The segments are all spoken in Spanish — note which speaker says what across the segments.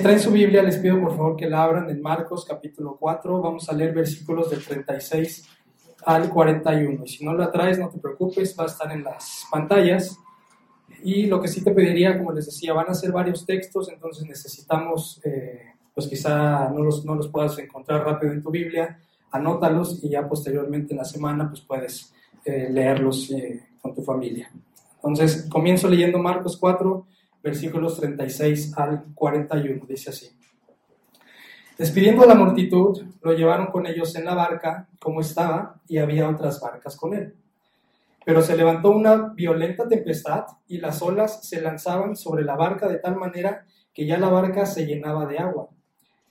Speaker 1: traen su Biblia, les pido por favor que la abran en Marcos capítulo 4. Vamos a leer versículos del 36 al 41. Y si no la traes, no te preocupes, va a estar en las pantallas. Y lo que sí te pediría, como les decía, van a ser varios textos, entonces necesitamos, eh, pues quizá no los, no los puedas encontrar rápido en tu Biblia, anótalos y ya posteriormente en la semana pues puedes eh, leerlos eh, con tu familia. Entonces, comienzo leyendo Marcos 4, versículos 36 al 41, dice así. Despidiendo a la multitud, lo llevaron con ellos en la barca como estaba y había otras barcas con él. Pero se levantó una violenta tempestad y las olas se lanzaban sobre la barca de tal manera que ya la barca se llenaba de agua.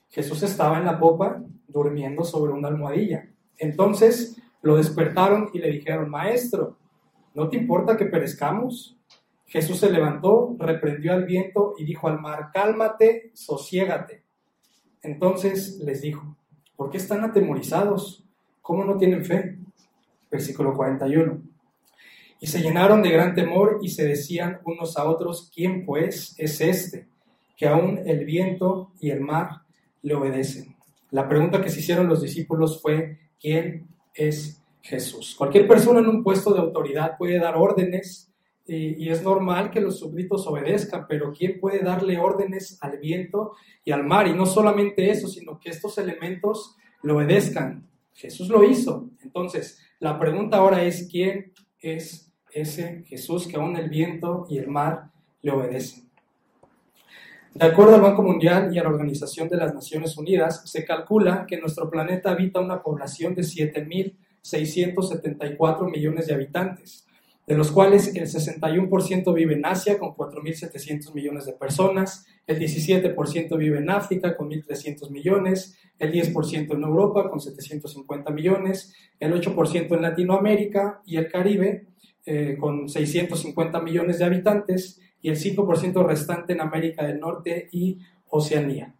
Speaker 1: Jesús estaba en la popa durmiendo sobre una almohadilla. Entonces lo despertaron y le dijeron, Maestro, ¿no te importa que perezcamos? Jesús se levantó, reprendió al viento y dijo al mar, cálmate, sosiégate. Entonces les dijo, ¿por qué están atemorizados? ¿Cómo no tienen fe? Versículo 41. Y se llenaron de gran temor y se decían unos a otros, ¿quién pues es este? Que aún el viento y el mar le obedecen. La pregunta que se hicieron los discípulos fue, ¿quién es Jesús? Cualquier persona en un puesto de autoridad puede dar órdenes y, es normal que los súbditos obedezcan, pero ¿quién puede darle órdenes al viento y al mar? Y no solamente eso, sino que estos elementos le obedezcan. Jesús lo hizo. Entonces, la pregunta ahora es, ¿quién es ese Jesús que aún el viento y el mar le obedecen? De acuerdo al Banco Mundial y a la Organización de las Naciones Unidas, se calcula que nuestro planeta habita una población de 7.674 millones de habitantes de los cuales el 61% vive en Asia con 4.700 millones de personas, el 17% vive en África con 1.300 millones, el 10% en Europa con 750 millones, el 8% en Latinoamérica y el Caribe eh, con 650 millones de habitantes y el 5% restante en América del Norte y Oceanía.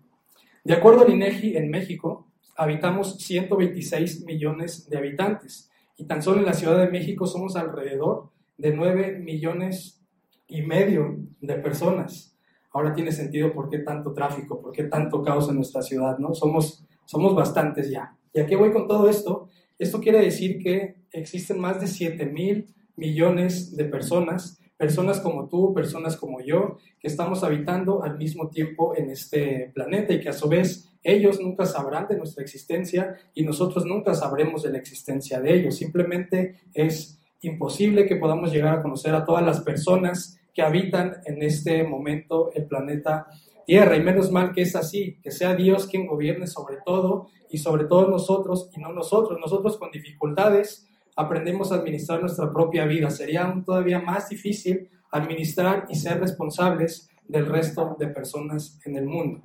Speaker 1: De acuerdo al INEGI, en México habitamos 126 millones de habitantes y tan solo en la Ciudad de México somos alrededor de 9 millones y medio de personas. Ahora tiene sentido por qué tanto tráfico, por qué tanto caos en nuestra ciudad, ¿no? Somos, somos bastantes ya. ¿Y a qué voy con todo esto? Esto quiere decir que existen más de 7 mil millones de personas, personas como tú, personas como yo, que estamos habitando al mismo tiempo en este planeta y que a su vez ellos nunca sabrán de nuestra existencia y nosotros nunca sabremos de la existencia de ellos. Simplemente es imposible que podamos llegar a conocer a todas las personas que habitan en este momento el planeta Tierra. Y menos mal que es así, que sea Dios quien gobierne sobre todo y sobre todos nosotros y no nosotros. Nosotros con dificultades aprendemos a administrar nuestra propia vida. Sería todavía más difícil administrar y ser responsables del resto de personas en el mundo.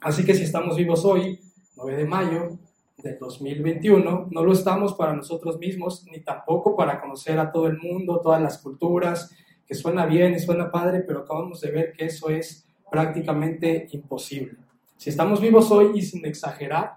Speaker 1: Así que si estamos vivos hoy, 9 de mayo, del 2021, no lo estamos para nosotros mismos, ni tampoco para conocer a todo el mundo, todas las culturas, que suena bien y suena padre, pero acabamos de ver que eso es prácticamente imposible. Si estamos vivos hoy y sin exagerar,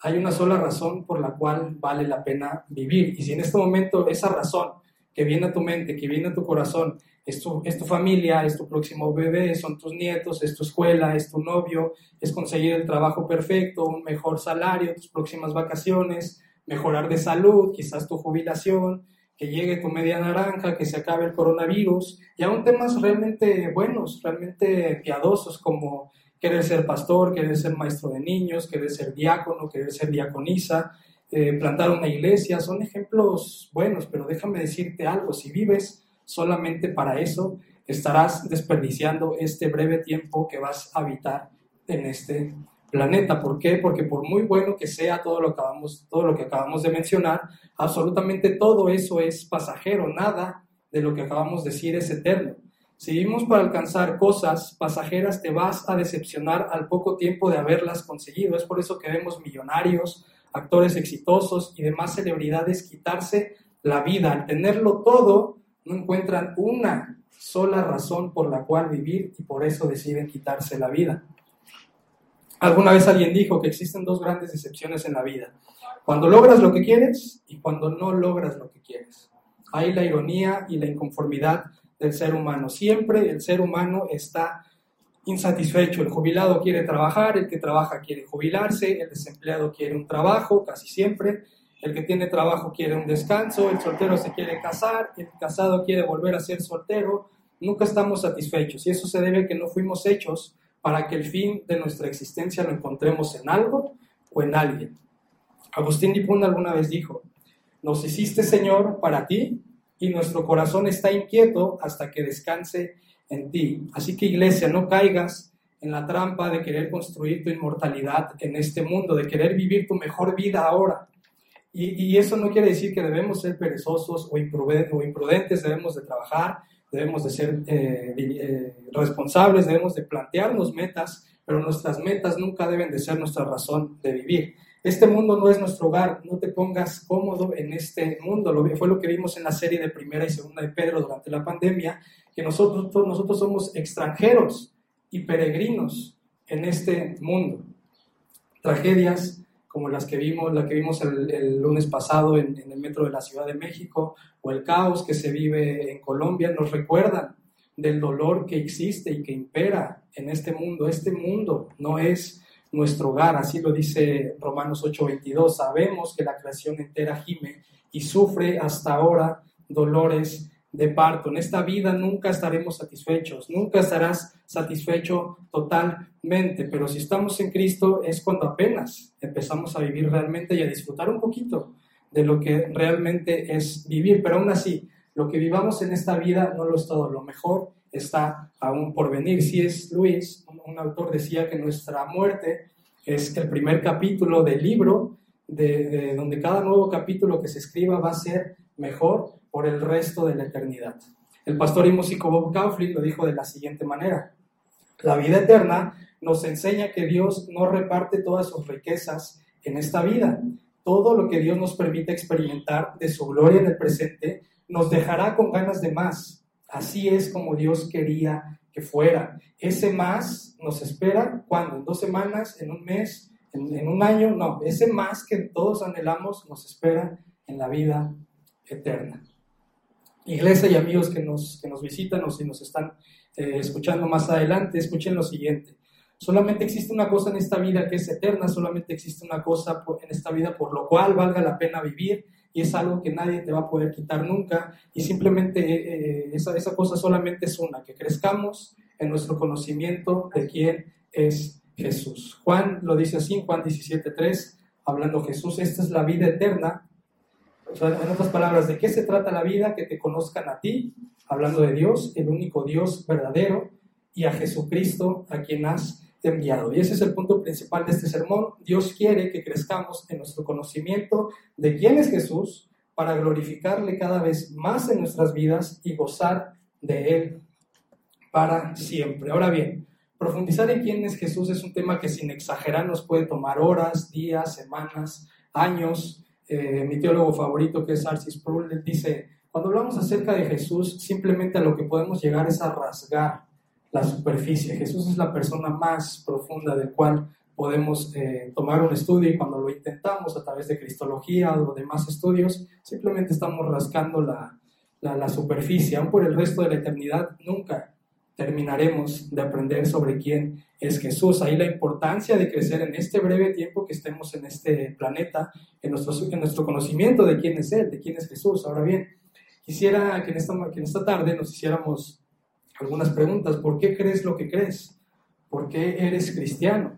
Speaker 1: hay una sola razón por la cual vale la pena vivir. Y si en este momento esa razón que viene a tu mente, que viene a tu corazón, es tu, familia, es tu próximo bebé, son tus nietos, es tu escuela, es tu novio, es conseguir el trabajo perfecto, un mejor salario, tus próximas vacaciones, mejorar de salud, quizás tu jubilación, que llegue tu media naranja, que se acabe el coronavirus, y aún temas realmente buenos, realmente piadosos como querer ser pastor, querer ser maestro de niños, querer ser diácono, querer ser diaconisa, eh, plantar una iglesia, son ejemplos buenos, pero déjame decirte algo, si vives solamente para eso, estarás desperdiciando este breve tiempo que vas a habitar en este planeta. ¿Por qué? Porque por muy bueno que sea todo lo, que acabamos, todo lo que acabamos de mencionar, absolutamente todo eso es pasajero, nada de lo que acabamos de decir es eterno. Si vivimos para alcanzar cosas pasajeras, te vas a decepcionar al poco tiempo de haberlas conseguido. Es por eso que vemos millonarios, actores exitosos y demás celebridades quitarse la vida. Al tenerlo todo, no encuentran una sola razón por la cual vivir y por eso deciden quitarse la vida. Alguna vez alguien dijo que existen dos grandes decepciones en la vida. Cuando logras lo que quieres y cuando no logras lo que quieres. Hay la ironía y la inconformidad del ser humano. Siempre el ser humano está insatisfecho. El jubilado quiere trabajar, el que trabaja quiere jubilarse, el desempleado quiere un trabajo, casi siempre. El que tiene trabajo quiere un descanso, el soltero se quiere casar, el casado quiere volver a ser soltero. Nunca estamos satisfechos y eso se debe a que no fuimos hechos para que el fin de nuestra existencia lo encontremos en algo o en alguien. Agustín Dipuna alguna vez dijo, nos hiciste Señor para ti y nuestro corazón está inquieto hasta que descanse en ti. Así que iglesia, no caigas en la trampa de querer construir tu inmortalidad en este mundo, de querer vivir tu mejor vida ahora. Y, eso no quiere decir que debemos ser perezosos o imprudentes, debemos de trabajar, debemos de ser eh, eh, responsables, debemos de plantearnos metas, pero nuestras metas nunca deben de ser nuestra razón de vivir. Este mundo no es nuestro hogar, no te pongas cómodo en este mundo. Lo, fue lo que vimos en la serie de primera y segunda de Pedro durante la pandemia, que nosotros, nosotros somos extranjeros y peregrinos en este mundo. Tragedias como las que vimos, la que vimos el, lunes pasado en, en, el metro de la Ciudad de México, o el caos que se vive en Colombia, nos recuerdan del dolor que existe y que impera en este mundo. Este mundo no es nuestro hogar, así lo dice Romanos 8:22. Sabemos que la creación entera gime y sufre hasta ahora dolores de parto. En esta vida nunca estaremos satisfechos, nunca estarás satisfecho totalmente, pero si estamos en Cristo es cuando apenas empezamos a vivir realmente y a disfrutar un poquito de lo que realmente es vivir, pero aún así, lo que vivamos en esta vida no lo es todo, lo mejor está aún por venir. Si es Luis, un, autor decía que nuestra muerte es el primer capítulo del libro, de, donde cada nuevo capítulo que se escriba va a ser mejor por el resto de la eternidad. El pastor y músico Bob Kauflin lo dijo de la siguiente manera. La vida eterna nos enseña que Dios no reparte todas sus riquezas en esta vida. Todo lo que Dios nos permite experimentar de su gloria en el presente nos dejará con ganas de más, Así es como Dios quería que fuera. Ese más nos espera cuando, en dos semanas, en un mes, en, un año, no, ese más que todos anhelamos nos espera en la vida eterna. Iglesia y amigos que nos, que nos visitan o si nos están eh, escuchando más adelante, escuchen lo siguiente. Solamente existe una cosa en esta vida que es eterna, solamente existe una cosa en esta vida por lo cual valga la pena vivir y es algo que nadie te va a poder quitar nunca y simplemente eh, eh, esa, esa cosa solamente es una, que crezcamos en nuestro conocimiento de quién es Jesús. Juan lo dice así, Juan 17.3, hablando Jesús, esta es la vida eterna. En otras palabras, ¿de qué se trata la vida? Que te conozcan a ti, hablando de Dios, el único Dios verdadero, y a Jesucristo, a quien has enviado. Y ese es el punto principal de este sermón. Dios quiere que crezcamos en nuestro conocimiento de quién es Jesús para glorificarle cada vez más en nuestras vidas y gozar de Él para siempre. Ahora bien, profundizar en quién es Jesús es un tema que sin exagerar nos puede tomar horas, días, semanas, años. Eh, mi teólogo favorito, que es Arcis Sproul, dice, cuando hablamos acerca de Jesús, simplemente a lo que podemos llegar es a rasgar la superficie. Jesús es la persona más profunda del cual podemos eh, tomar un estudio y cuando lo intentamos a través de cristología o demás estudios, simplemente estamos rascando la, la, superficie. Aún por el resto de la eternidad nunca terminaremos de aprender sobre quién es Jesús. Ahí la importancia de crecer en este breve tiempo que estemos en este planeta, en nuestro, en nuestro conocimiento de quién es Él, de quién es Jesús. Ahora bien, quisiera que en esta, que en esta tarde nos hiciéramos algunas preguntas. ¿Por qué crees lo que crees? ¿Por qué eres cristiano?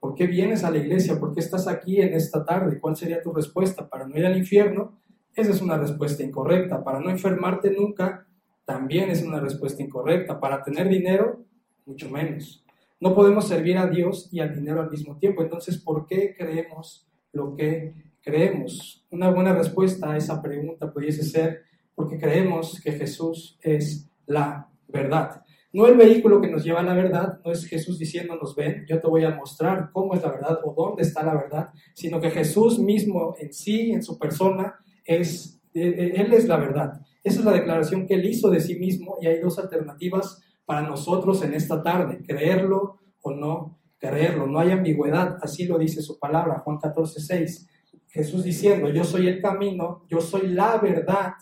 Speaker 1: ¿Por qué vienes a la iglesia? ¿Por qué estás aquí en esta tarde? ¿Cuál sería tu respuesta? ¿Para no ir al infierno? Esa es una respuesta incorrecta. ¿Para no enfermarte nunca? También es una respuesta incorrecta. ¿Para tener dinero? Mucho menos. No podemos servir a Dios y al dinero al mismo tiempo. Entonces, ¿por qué creemos lo que creemos? Una buena respuesta a esa pregunta pudiese ser porque creemos que Jesús es la verdad. No el vehículo que nos lleva a la verdad, no es Jesús diciéndonos, ven, yo te voy a mostrar cómo es la verdad o dónde está la verdad, sino que Jesús mismo en sí, en su persona, es, eh, eh, Él es la verdad. Esa es la declaración que Él hizo de sí mismo y hay dos alternativas para nosotros en esta tarde, creerlo o no creerlo. No hay ambigüedad, así lo dice su palabra, Juan 14, 6. Jesús diciendo, yo soy el camino, yo soy la verdad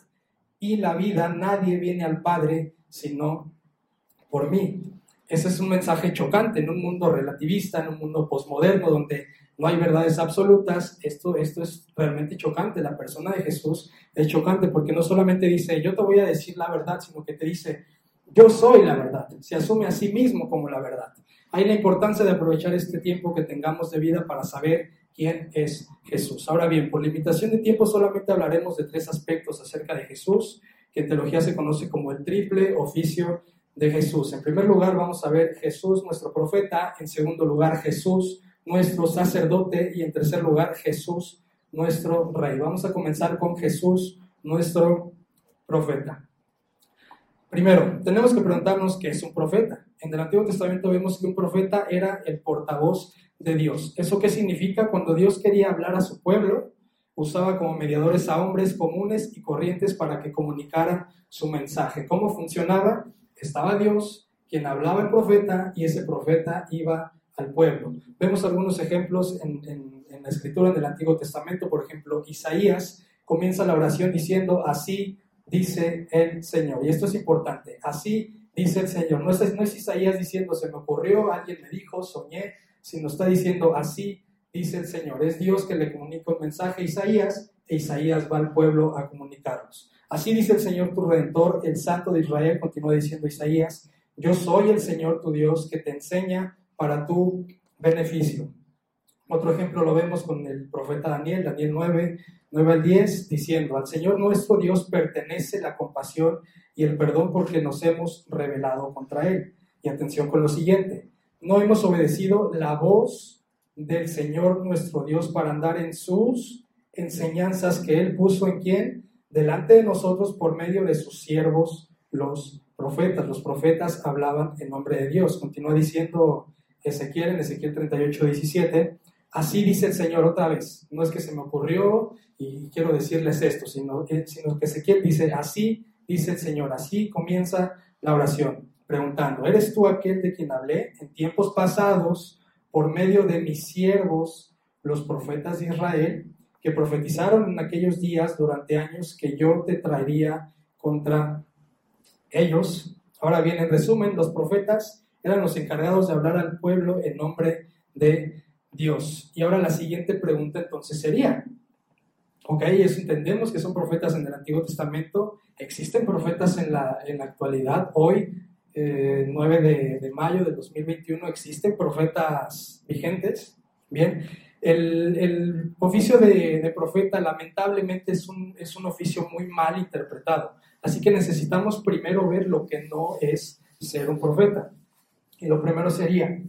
Speaker 1: y la vida, nadie viene al Padre sino por mí. Ese es un mensaje chocante en un mundo relativista, en un mundo posmoderno donde no hay verdades absolutas. Esto, esto es realmente chocante. La persona de Jesús es chocante porque no solamente dice, yo te voy a decir la verdad, sino que te dice, yo soy la verdad. Se asume a sí mismo como la verdad. Hay la importancia de aprovechar este tiempo que tengamos de vida para saber quién es Jesús. Ahora bien, por limitación de tiempo solamente hablaremos de tres aspectos acerca de Jesús, que en teología se conoce como el triple oficio de Jesús. En primer lugar, vamos a ver Jesús, nuestro profeta. En segundo lugar, Jesús, nuestro sacerdote. Y en tercer lugar, Jesús, nuestro rey. Vamos a comenzar con Jesús, nuestro profeta. Primero, tenemos que preguntarnos qué es un profeta. En el Antiguo Testamento vemos que un profeta era el portavoz de Dios. ¿Eso qué significa? Cuando Dios quería hablar a su pueblo, usaba como mediadores a hombres comunes y corrientes para que comunicaran su mensaje. ¿Cómo funcionaba? estaba Dios, quien hablaba el profeta, y ese profeta iba pueblo. Vemos algunos ejemplos en, la escritura del Antiguo Testamento, por ejemplo, Isaías comienza la oración diciendo, así dice el Señor. Y esto es importante, así dice el Señor. No es, no es Isaías diciendo, se me ocurrió, alguien me dijo, soñé, sino está diciendo, así dice el Señor. Es Dios que le comunica un mensaje a Isaías e Isaías va al pueblo a comunicarlos. Así dice el Señor tu Redentor, el Santo de Israel, continúa diciendo Isaías, yo soy el Señor tu Dios que te enseña para tu beneficio. Otro ejemplo lo vemos con el profeta Daniel, Daniel 9, 9 al 10, diciendo, al Señor nuestro Dios pertenece la compasión y el perdón porque nos hemos rebelado contra Él. Y atención con lo siguiente, no hemos obedecido la voz del Señor nuestro Dios para andar en sus enseñanzas que Él puso en quién? delante de nosotros por medio de sus siervos, los profetas. Los profetas hablaban en nombre de Dios. Continúa diciendo Ezequiel en Ezequiel 38, 17. Así dice el Señor otra vez. No es que se me ocurrió y quiero decirles esto, sino, sino que Ezequiel dice, así dice el Señor. Así comienza la oración, preguntando, ¿eres tú aquel de quien hablé en tiempos pasados por medio de mis siervos, los profetas de Israel? que profetizaron en aquellos días durante años que yo te traería contra ellos. Ahora bien, en resumen, los profetas eran los encargados de hablar al pueblo en nombre de Dios. Y ahora la siguiente pregunta entonces sería, ok, eso entendemos que son profetas en el Antiguo Testamento, ¿existen profetas en la, en la actualidad? Hoy, 9 eh, de, de mayo de 2021, ¿existen profetas vigentes? Bien, el, oficio de, profeta lamentablemente es un, es un oficio muy mal interpretado. Así que necesitamos primero ver lo que no es ser un profeta. Y lo primero sería,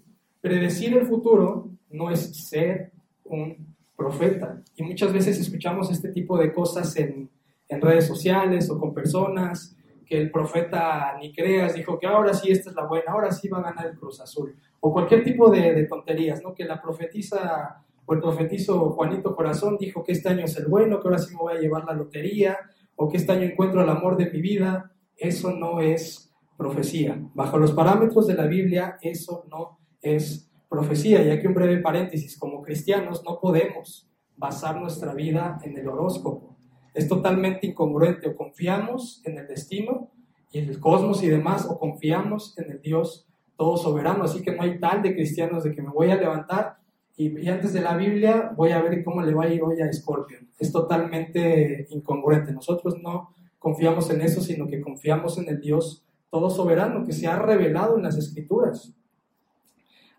Speaker 1: predecir el futuro no es ser un profeta. Y muchas veces escuchamos este tipo de cosas en, redes sociales o con personas, que el profeta ni creas dijo que ahora sí esta es la buena, ahora sí va a ganar el Cruz Azul. O cualquier tipo de, de tonterías, ¿no? Que la profetiza o el profetizo Juanito Corazón dijo que este año es el bueno, que ahora sí me voy a llevar la lotería, o que este año encuentro el amor de mi vida. Eso no es profecía. Bajo los parámetros de la Biblia, eso no es profecía. Y aquí un breve paréntesis, como cristianos no podemos basar nuestra vida en el horóscopo. Es totalmente incongruente. O confiamos en el destino y el cosmos y demás, o confiamos en el Dios todo soberano. Así que no hay tal de cristianos de que me voy a levantar y, antes de la Biblia voy a ver cómo le va a ir hoy a Scorpion. Es totalmente incongruente. Nosotros no confiamos en eso, sino que confiamos en el Dios todo soberano que se ha revelado en las escrituras.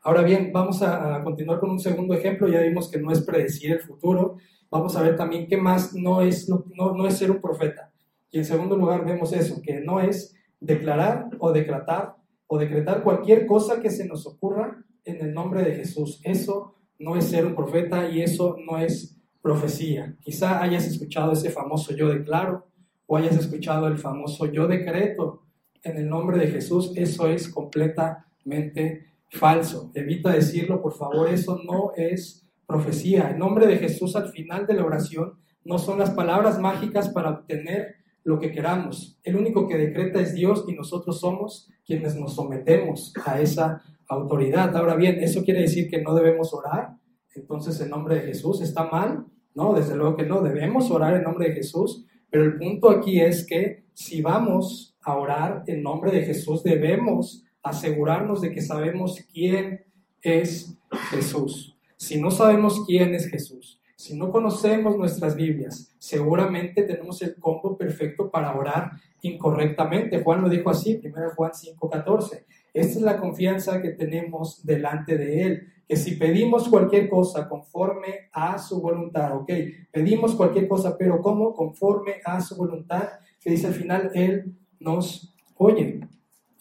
Speaker 1: Ahora bien, vamos a, continuar con un segundo ejemplo. Ya vimos que no es predecir el futuro. Vamos a ver también qué más no es, no, no es ser un profeta. Y en segundo lugar vemos eso, que no es declarar o decretar o decretar cualquier cosa que se nos ocurra en el nombre de Jesús. Eso no es ser un profeta y eso no es profecía. Quizá hayas escuchado ese famoso yo declaro o hayas escuchado el famoso yo decreto en el nombre de Jesús. Eso es completamente falso. Evita decirlo, por favor, eso no es profecía. El nombre de Jesús al final de la oración no son las palabras mágicas para obtener lo que queramos. El único que decreta es Dios y nosotros somos quienes nos sometemos a esa autoridad. Ahora bien, ¿eso quiere decir que no debemos orar? Entonces, ¿el nombre de Jesús está mal? No, desde luego que no. Debemos orar en nombre de Jesús, pero el punto aquí es que si vamos a orar en nombre de Jesús, debemos asegurarnos de que sabemos quién es Jesús. Si no sabemos quién es Jesús, si no conocemos nuestras Biblias, seguramente tenemos el combo perfecto para orar incorrectamente. Juan lo dijo así, 1 Juan 5:14. Esta es la confianza que tenemos delante de Él, que si pedimos cualquier cosa conforme a su voluntad, ok, pedimos cualquier cosa, pero ¿cómo? Conforme a su voluntad, que dice al final, Él nos oye.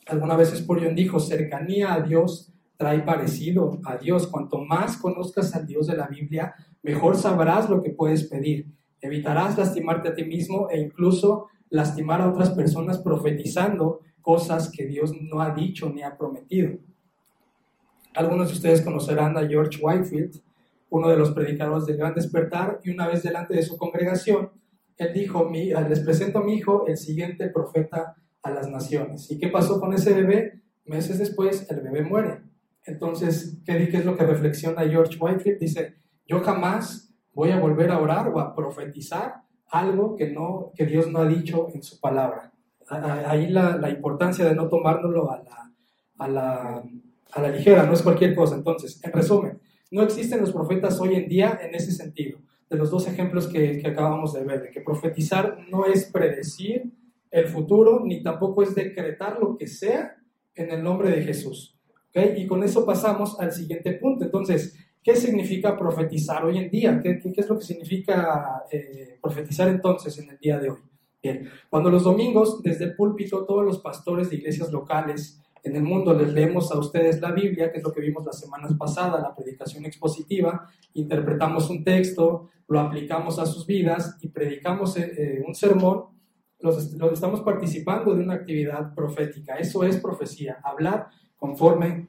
Speaker 1: Alguna vez Spurgeon dijo, cercanía a Dios trae parecido a Dios. Cuanto más conozcas al Dios de la Biblia, mejor sabrás lo que puedes pedir. Evitarás lastimarte a ti mismo e incluso lastimar a otras personas profetizando cosas que Dios no ha dicho ni ha prometido. Algunos de ustedes conocerán a George Whitefield, uno de los predicadores del Gran Despertar, y una vez delante de su congregación, él dijo, les presento a mi hijo, el siguiente profeta a las naciones. ¿Y qué pasó con ese bebé? Meses después, el bebé muere. Entonces, ¿qué, qué es lo que reflexiona George Whitefield? Dice, yo jamás voy a volver a orar o a profetizar algo que, no, que Dios no ha dicho en su palabra. Ahí la, la importancia de no tomárnoslo a la, a, la, a la ligera, no es cualquier cosa. Entonces, en resumen, no existen los profetas hoy en día en ese sentido, de los dos ejemplos que, acabamos de ver, de que profetizar no es predecir el futuro, ni tampoco es decretar lo que sea en el nombre de Jesús. Y con eso pasamos al siguiente punto. Entonces, ¿qué significa profetizar hoy en día? ¿Qué, qué, es lo que significa eh, profetizar entonces en el día de hoy? Bien, cuando los domingos desde el púlpito todos los pastores de iglesias locales en el mundo les leemos a ustedes la Biblia, que es lo que vimos las semanas pasadas, la predicación expositiva, interpretamos un texto, lo aplicamos a sus vidas y predicamos eh, eh, un sermón, los, los, estamos participando de una actividad profética. Eso es profecía, hablar conforme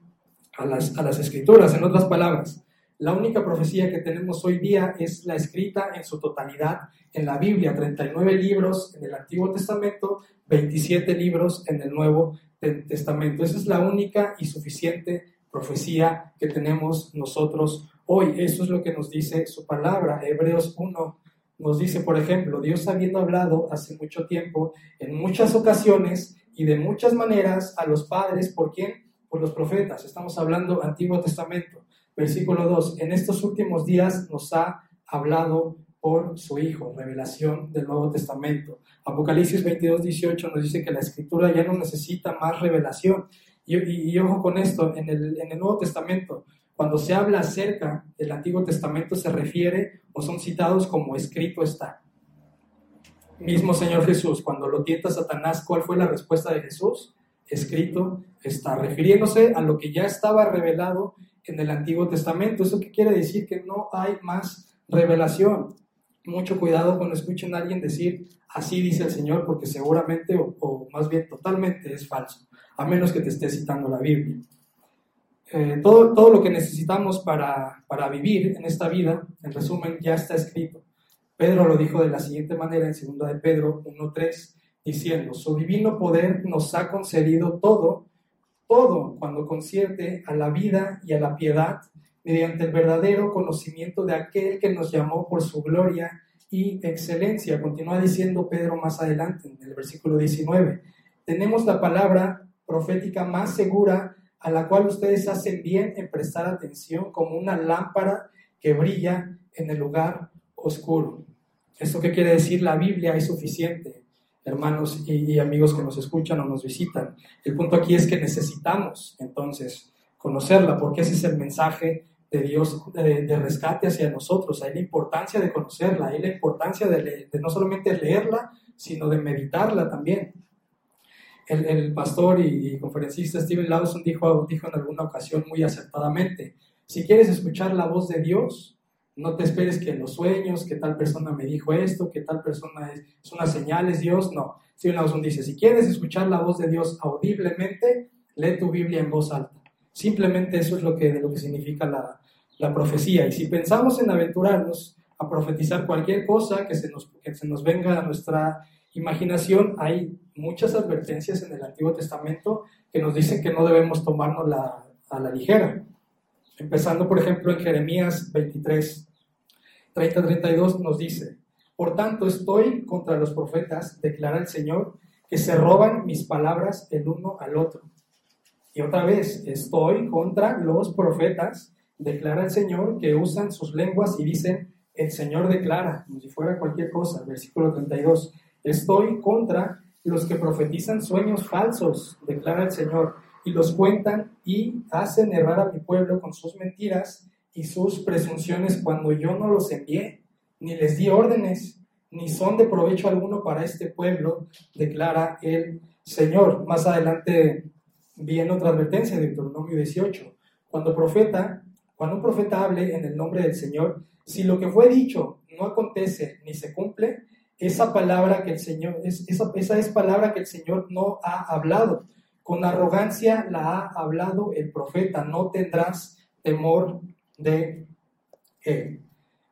Speaker 1: a las, a las escrituras. En otras palabras, la única profecía que tenemos hoy día es la escrita en su totalidad en la Biblia, 39 libros en el Antiguo Testamento, 27 libros en el Nuevo Testamento. Esa es la única y suficiente profecía que tenemos nosotros hoy. Eso es lo que nos dice su palabra. Hebreos 1 nos dice, por ejemplo, Dios habiendo hablado hace mucho tiempo, en muchas ocasiones y de muchas maneras a los padres, ¿por quién? por los profetas. Estamos hablando Antiguo Testamento. Versículo 2. En estos últimos días nos ha hablado por su Hijo, revelación del Nuevo Testamento. Apocalipsis 22, 18 nos dice que la Escritura ya no necesita más revelación. Y, ojo con esto, en el, en el Nuevo Testamento, cuando se habla acerca del Antiguo Testamento se refiere o son citados como escrito está. Mismo Señor Jesús, cuando lo tienta Satanás, ¿cuál fue la respuesta de Jesús? escrito está, refiriéndose a lo que ya estaba revelado en el Antiguo Testamento. ¿Eso qué quiere decir? Que no hay más revelación. Mucho cuidado cuando escuchen a alguien decir, así dice el Señor, porque seguramente, o, más bien totalmente, es falso, a menos que te esté citando la Biblia. Eh, todo, todo lo que necesitamos para, para vivir en esta vida, en resumen, ya está escrito. Pedro lo dijo de la siguiente manera en 2 de Pedro 1.3 diciendo, su divino poder nos ha concedido todo, todo cuando concierte a la vida y a la piedad, mediante el verdadero conocimiento de aquel que nos llamó por su gloria y excelencia. Continúa diciendo Pedro más adelante, en el versículo 19. Tenemos la palabra profética más segura a la cual ustedes hacen bien en prestar atención como una lámpara que brilla en el lugar oscuro. ¿Esto qué quiere decir? La Biblia es suficiente hermanos y, amigos que nos escuchan o nos visitan. El punto aquí es que necesitamos entonces conocerla, porque ese es el mensaje de Dios de, rescate hacia nosotros. Hay la importancia de conocerla, hay la importancia de, no solamente leerla, sino de meditarla también. El, pastor y, conferencista Steven Lawson dijo, dijo en alguna ocasión muy acertadamente, si quieres escuchar la voz de Dios, no te esperes que los sueños, que tal persona me dijo esto, que tal persona es, es una señal, es Dios. No. Steven Lawson dice, si quieres escuchar la voz de Dios audiblemente, lee tu Biblia en voz alta. Simplemente eso es lo que, lo que significa la, la profecía. Y si pensamos en aventurarnos a profetizar cualquier cosa que se nos, que se nos venga a nuestra imaginación, hay muchas advertencias en el Antiguo Testamento que nos dicen que no debemos tomarnos la, a la ligera. Empezando, por ejemplo, en Jeremías 23, 30-32 nos dice, por tanto estoy contra los profetas, declara el Señor, que se roban mis palabras el uno al otro. Y otra vez, estoy contra los profetas, declara el Señor, que usan sus lenguas y dicen, el Señor declara, como si fuera cualquier cosa. Versículo 32, estoy contra los que profetizan sueños falsos, declara el Señor, y los cuentan y hacen errar a mi pueblo con sus mentiras y sus presunciones cuando yo no los envié, ni les di órdenes, ni son de provecho alguno para este pueblo, declara el Señor. Más adelante viene otra advertencia de Deuteronomio 18. Cuando profeta, cuando un profeta hable en el nombre del Señor, si lo que fue dicho no acontece ni se cumple, esa palabra que el Señor, es, esa, esa es palabra que el Señor no ha hablado. Con arrogancia la ha hablado el profeta, no tendrás temor de él.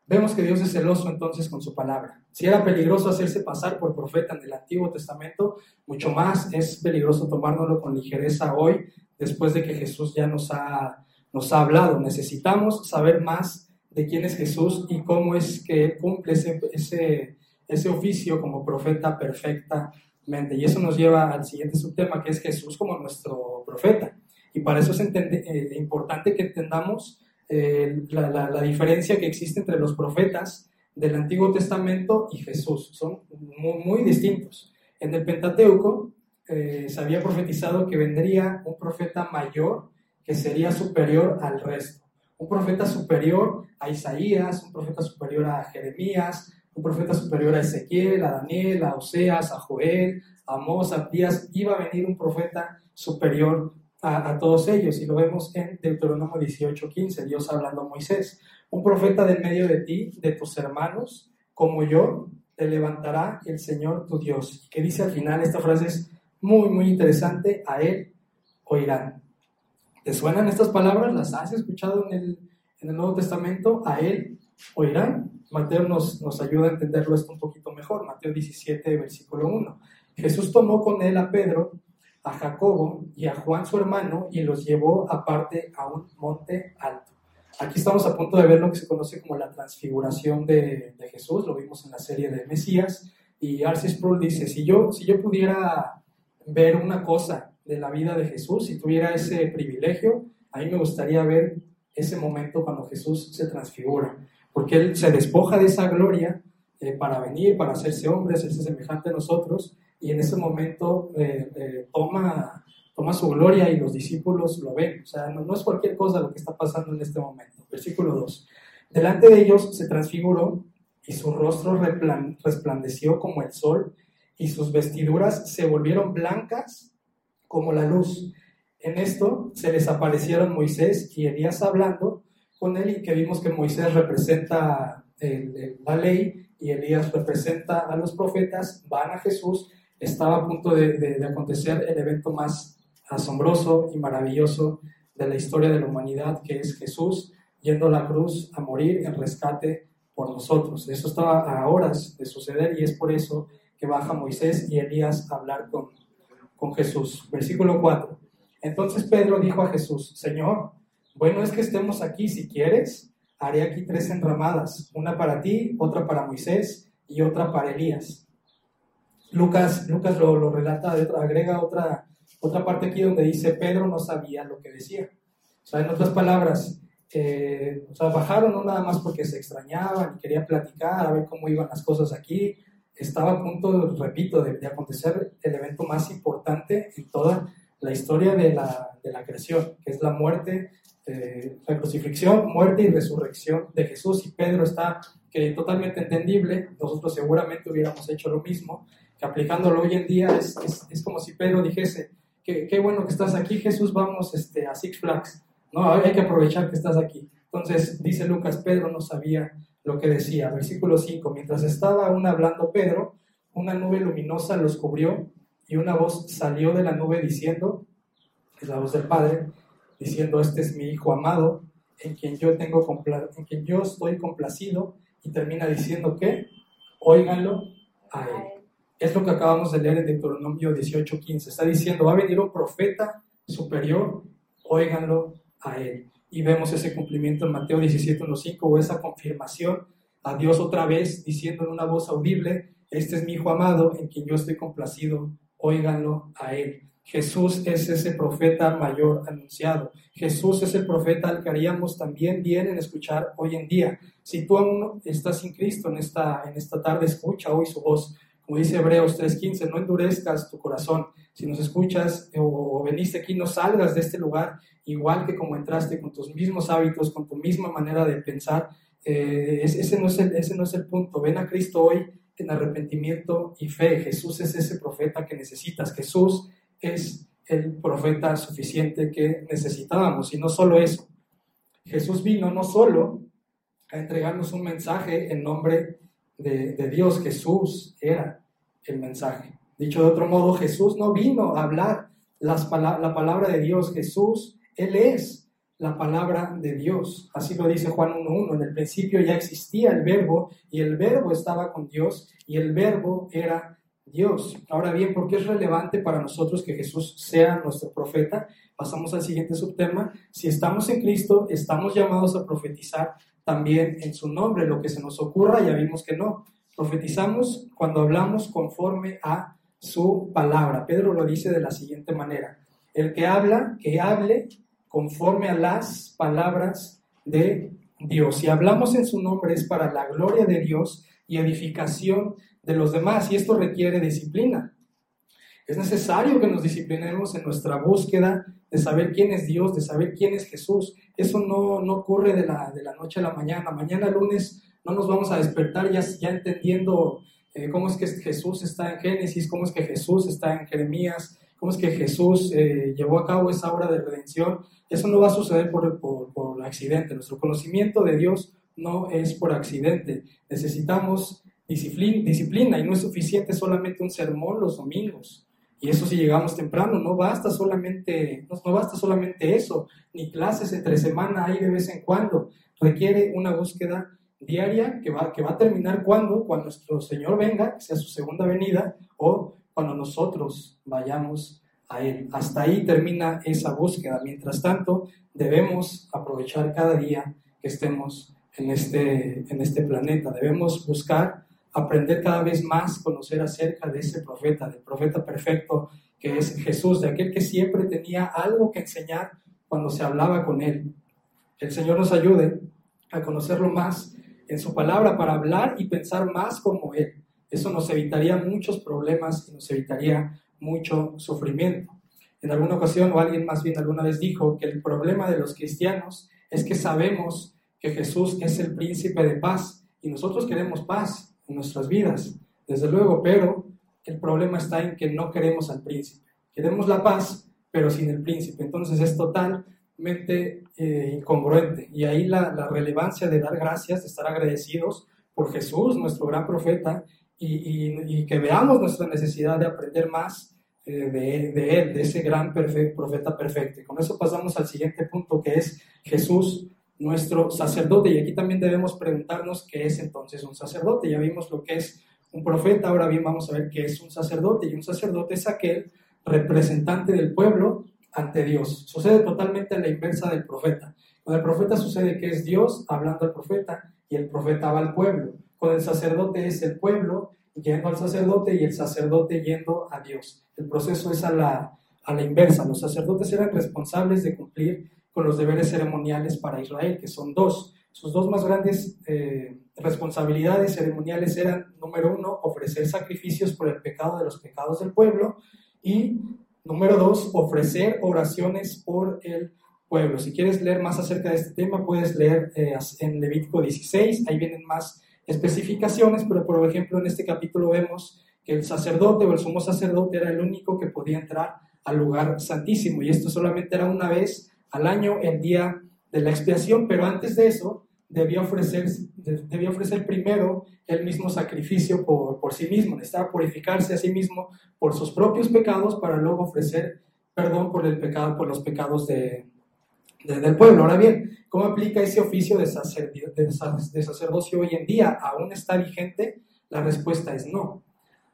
Speaker 1: Vemos que Dios es celoso entonces con su palabra. Si era peligroso hacerse pasar por profeta en el Antiguo Testamento, mucho más es peligroso tomárnoslo con ligereza hoy, después de que Jesús ya nos ha, nos ha hablado. Necesitamos saber más de quién es Jesús y cómo es que cumple ese, ese, ese oficio como profeta perfectamente. Y eso nos lleva al siguiente subtema, que es Jesús como nuestro profeta. Y para eso es eh, importante que entendamos eh, la, diferencia que existe entre los profetas del Antiguo Testamento y Jesús. Son muy, distintos. En el Pentateuco eh, se había profetizado que vendría un profeta mayor que sería superior al resto. Un profeta superior a Isaías, un profeta superior a Jeremías, un profeta superior a Ezequiel, a Daniel, a Oseas, a Joel, a Amós, a Díaz. Iba a venir un profeta superior a, todos ellos. Y lo vemos en Deuteronomio 18:15, Dios hablando a Moisés. Un profeta del medio de ti, de tus hermanos, como yo, te levantará el Señor tu Dios. Que dice al final, esta frase es muy, muy interesante, a él oirán. ¿Te suenan estas palabras? ¿Las has escuchado en el, en el Nuevo Testamento? A él oirán. Mateo nos, nos ayuda a entenderlo esto un poquito mejor. Mateo 17, versículo 1. Jesús tomó con él a Pedro a Jacobo y a Juan su hermano y los llevó aparte a un monte alto. Aquí estamos a punto de ver lo que se conoce como la transfiguración de, Jesús, lo vimos en la serie de Mesías, y Arcis Sproul dice, si yo, si yo pudiera ver una cosa de la vida de Jesús, si tuviera ese privilegio, a mí me gustaría ver ese momento cuando Jesús se transfigura, porque Él se despoja de esa gloria eh, para venir, para hacerse hombre, hacerse semejante a nosotros, y en ese momento eh, eh, toma, toma su gloria y los discípulos lo ven. O sea, no, es cualquier cosa lo que está pasando en este momento. Versículo 2. Delante de ellos se transfiguró y su rostro resplandeció como el sol y sus vestiduras se volvieron blancas como la luz. En esto se les aparecieron Moisés y Elías hablando con él y que vimos que Moisés representa la ley y Elías representa a los profetas, van a Jesús estaba a punto de, acontecer el evento más asombroso y maravilloso de la historia de la humanidad, que es Jesús yendo a la cruz a morir en rescate por nosotros. Eso estaba a horas de suceder y es por eso que baja Moisés y Elías a hablar con, con Jesús. Versículo 4. Entonces Pedro dijo a Jesús, Señor, bueno es que estemos aquí si quieres. Haré aquí tres enramadas, una para ti, otra para Moisés y otra para Elías. Lucas, Lucas lo, relata, agrega otra, otra parte aquí donde dice, Pedro no sabía lo que decía. O sea, en otras palabras, eh, o sea, bajaron no nada más porque se extrañaban y querían platicar, a ver cómo iban las cosas aquí. Estaba a punto, repito, de, acontecer el evento más importante en toda la historia de la, de la creación, que es la muerte, eh, la crucifixión, muerte y resurrección de Jesús. Y Pedro está que totalmente entendible, nosotros seguramente hubiéramos hecho lo mismo, que aplicándolo hoy en día es, es, como si Pedro dijese, qué, qué, bueno que estás aquí, Jesús, vamos este, a Six Flags, ¿no? Hay que aprovechar que estás aquí. Entonces, dice Lucas, Pedro no sabía lo que decía. Versículo 5, mientras estaba aún hablando Pedro, una nube luminosa los cubrió y una voz salió de la nube diciendo, es la voz del Padre, diciendo, este es mi Hijo amado, en quien yo, tengo en quien yo estoy complacido, y termina diciendo que, óiganlo a él. Es lo que acabamos de leer en Deuteronomio 18:15. Está diciendo, va a venir un profeta superior, óiganlo a él. Y vemos ese cumplimiento en Mateo 17:5 o esa confirmación a Dios otra vez diciendo en una voz audible, este es mi hijo amado en quien yo estoy complacido, óiganlo a él. Jesús es ese profeta mayor anunciado. Jesús es el profeta al que haríamos también bien en escuchar hoy en día. Si tú aún estás sin Cristo en esta, en esta tarde, escucha hoy su voz. Como dice Hebreos 3:15, no endurezcas tu corazón. Si nos escuchas o, veniste aquí, no salgas de este lugar igual que como entraste, con tus mismos hábitos, con tu misma manera de pensar. Eh, ese, no es el, ese no es el punto. Ven a Cristo hoy en arrepentimiento y fe. Jesús es ese profeta que necesitas. Jesús es el profeta suficiente que necesitábamos. Y no solo eso, Jesús vino no solo a entregarnos un mensaje en nombre de, Dios, Jesús era el mensaje. Dicho de otro modo, Jesús no vino a hablar las, la palabra de Dios, Jesús, Él es la palabra de Dios. Así lo dice Juan 1.1. En el principio ya existía el verbo y el verbo estaba con Dios y el verbo era Dios. Ahora bien, ¿por qué es relevante para nosotros que Jesús sea nuestro profeta? Pasamos al siguiente subtema. Si estamos en Cristo, estamos llamados a profetizar también en su nombre. Lo que se nos ocurra, ya vimos que no. Profetizamos cuando hablamos conforme a su palabra. Pedro lo dice de la siguiente manera. El que habla, que hable conforme a las palabras de Dios. Si hablamos en su nombre es para la gloria de Dios y edificación de los demás y esto requiere disciplina. Es necesario que nos disciplinemos en nuestra búsqueda de saber quién es Dios, de saber quién es Jesús. Eso no, ocurre de la, noche a la mañana. Mañana lunes no nos vamos a despertar ya, entendiendo eh, cómo es que Jesús está en Génesis, cómo es que Jesús está en Jeremías, cómo es que Jesús eh, llevó a cabo esa obra de redención. Eso no va a suceder por accidente. Nuestro conocimiento de Dios no es por accidente. Necesitamos disciplina, y no es suficiente solamente un sermón los domingos. Y eso si llegamos temprano, no basta solamente, no, basta solamente eso, ni clases entre semana ahí de vez en cuando. Requiere una búsqueda diaria que va, que va a terminar cuando, cuando nuestro Señor venga, que sea su segunda venida, o cuando nosotros vayamos a Él. Hasta ahí termina esa búsqueda. Mientras tanto, debemos aprovechar cada día que estemos en este, en este planeta. Debemos buscar aprender cada vez más, conocer acerca de ese profeta, del profeta perfecto que es Jesús, de aquel que siempre tenía algo que enseñar cuando se hablaba con él. el Señor nos ayude a conocerlo más en su palabra para hablar y pensar más como Él. Eso nos evitaría muchos problemas y nos evitaría mucho sufrimiento. En alguna ocasión, o alguien más bien alguna vez dijo que el problema de los cristianos es que sabemos que Jesús es el príncipe de paz y nosotros queremos paz, nuestras vidas, desde luego, pero el problema está en que no queremos al príncipe. Queremos la paz, pero sin el príncipe. Entonces es totalmente eh, incongruente. Y ahí la, relevancia de dar gracias, de estar agradecidos por Jesús, nuestro gran profeta, y, que veamos nuestra necesidad de aprender más eh, de, él, de ese gran profeta perfecto. Y con eso pasamos al siguiente punto, que es Jesús nuestro sacerdote. Y aquí también debemos preguntarnos qué es entonces un sacerdote. Ya vimos lo que es un profeta, ahora bien vamos a ver qué es un sacerdote. Y un sacerdote es aquel representante del pueblo ante Dios. Sucede totalmente a la inversa del profeta. Con el profeta sucede que es Dios hablando al profeta y el profeta va al pueblo. Con el sacerdote es el pueblo yendo al sacerdote y el sacerdote yendo a Dios. El proceso es a la, a la inversa. Los sacerdotes eran responsables de cumplir con los deberes ceremoniales para Israel, que son dos. Sus dos más grandes eh, responsabilidades ceremoniales eran, número uno, ofrecer sacrificios por el pecado de los pecados del pueblo y, número dos, ofrecer oraciones por el pueblo. Si quieres leer más acerca de este tema, puedes leer eh, en Levítico 16, ahí vienen más especificaciones, pero por ejemplo en este capítulo vemos que el sacerdote o el sumo sacerdote era el único que podía entrar al lugar santísimo y esto solamente era una vez al año el día de la expiación, pero antes de eso debía ofrecer, debía ofrecer primero el mismo sacrificio por, por sí mismo, necesitaba purificarse a sí mismo por sus propios pecados para luego ofrecer perdón por el pecado, por los pecados de, del pueblo. Ahora bien, ¿cómo aplica ese oficio de, de sacerdocio hoy en día? ¿Aún está vigente? La respuesta es no.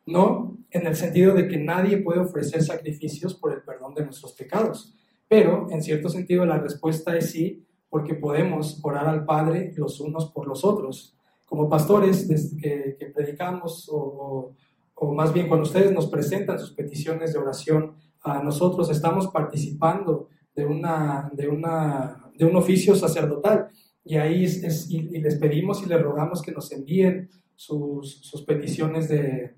Speaker 1: No en el sentido de que nadie puede ofrecer sacrificios por el perdón de nuestros pecados. Pero en cierto sentido la respuesta es sí, porque podemos orar al Padre los unos por los otros. Como pastores desde que, predicamos, o, más bien cuando ustedes nos presentan sus peticiones de oración nosotros estamos participando de, una, de, una, de un oficio sacerdotal. Y ahí es, y, les pedimos y les rogamos que nos envíen sus, sus peticiones de,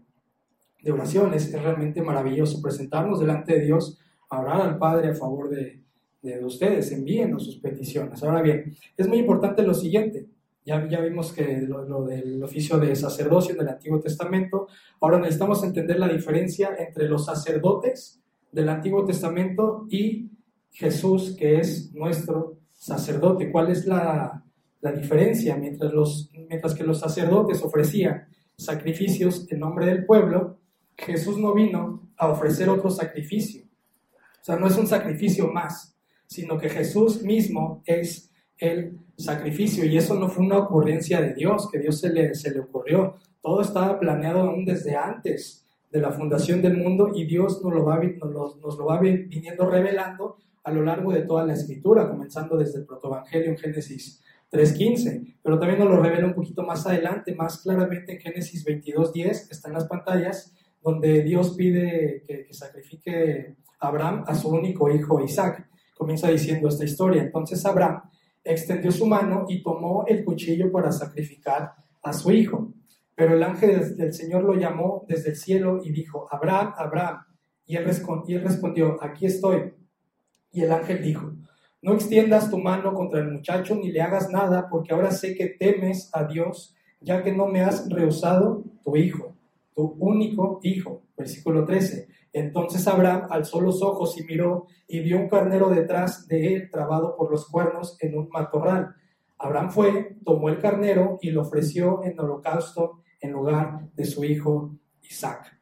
Speaker 1: de oraciones. Es realmente maravilloso presentarnos delante de Dios, orar al Padre a favor de, de ustedes. Envíenos sus peticiones. Ahora bien, es muy importante lo siguiente. Ya, ya vimos que lo, lo, del oficio de sacerdocio en el Antiguo Testamento. Ahora necesitamos entender la diferencia entre los sacerdotes del Antiguo Testamento y Jesús, que es nuestro sacerdote. ¿Cuál es la, la diferencia? Mientras, los, mientras que los sacerdotes ofrecían sacrificios en nombre del pueblo, Jesús no vino a ofrecer otro sacrificio. Sea, no es un sacrificio más, sino que Jesús mismo es el sacrificio. Y eso no fue una ocurrencia de Dios, que Dios se le, se le ocurrió. Todo estaba planeado aún desde antes de la fundación del mundo y Dios nos lo va, nos, nos lo va viniendo revelando a lo largo de toda la escritura, comenzando desde el protoevangelio en Génesis 3.15, pero también nos lo revela un poquito más adelante, más claramente en Génesis 22.10, está en las pantallas, donde Dios pide que, que sacrifique Abraham a su único hijo Isaac. Comienza diciendo esta historia. Entonces Abraham extendió su mano y tomó el cuchillo para sacrificar a su hijo. Pero el ángel del Señor lo llamó desde el cielo y dijo, Abraham, Abraham. Y él, respondió, aquí estoy. Y el ángel dijo, no extiendas tu mano contra el muchacho ni le hagas nada, porque ahora sé que temes a Dios, ya que no me has rehusado tu hijo, tu único hijo. Versículo 13. Entonces Abraham alzó los ojos y miró y vio un carnero detrás de él trabado por los cuernos en un matorral. Abraham fue, tomó el carnero y lo ofreció en holocausto en lugar de su hijo Isaac.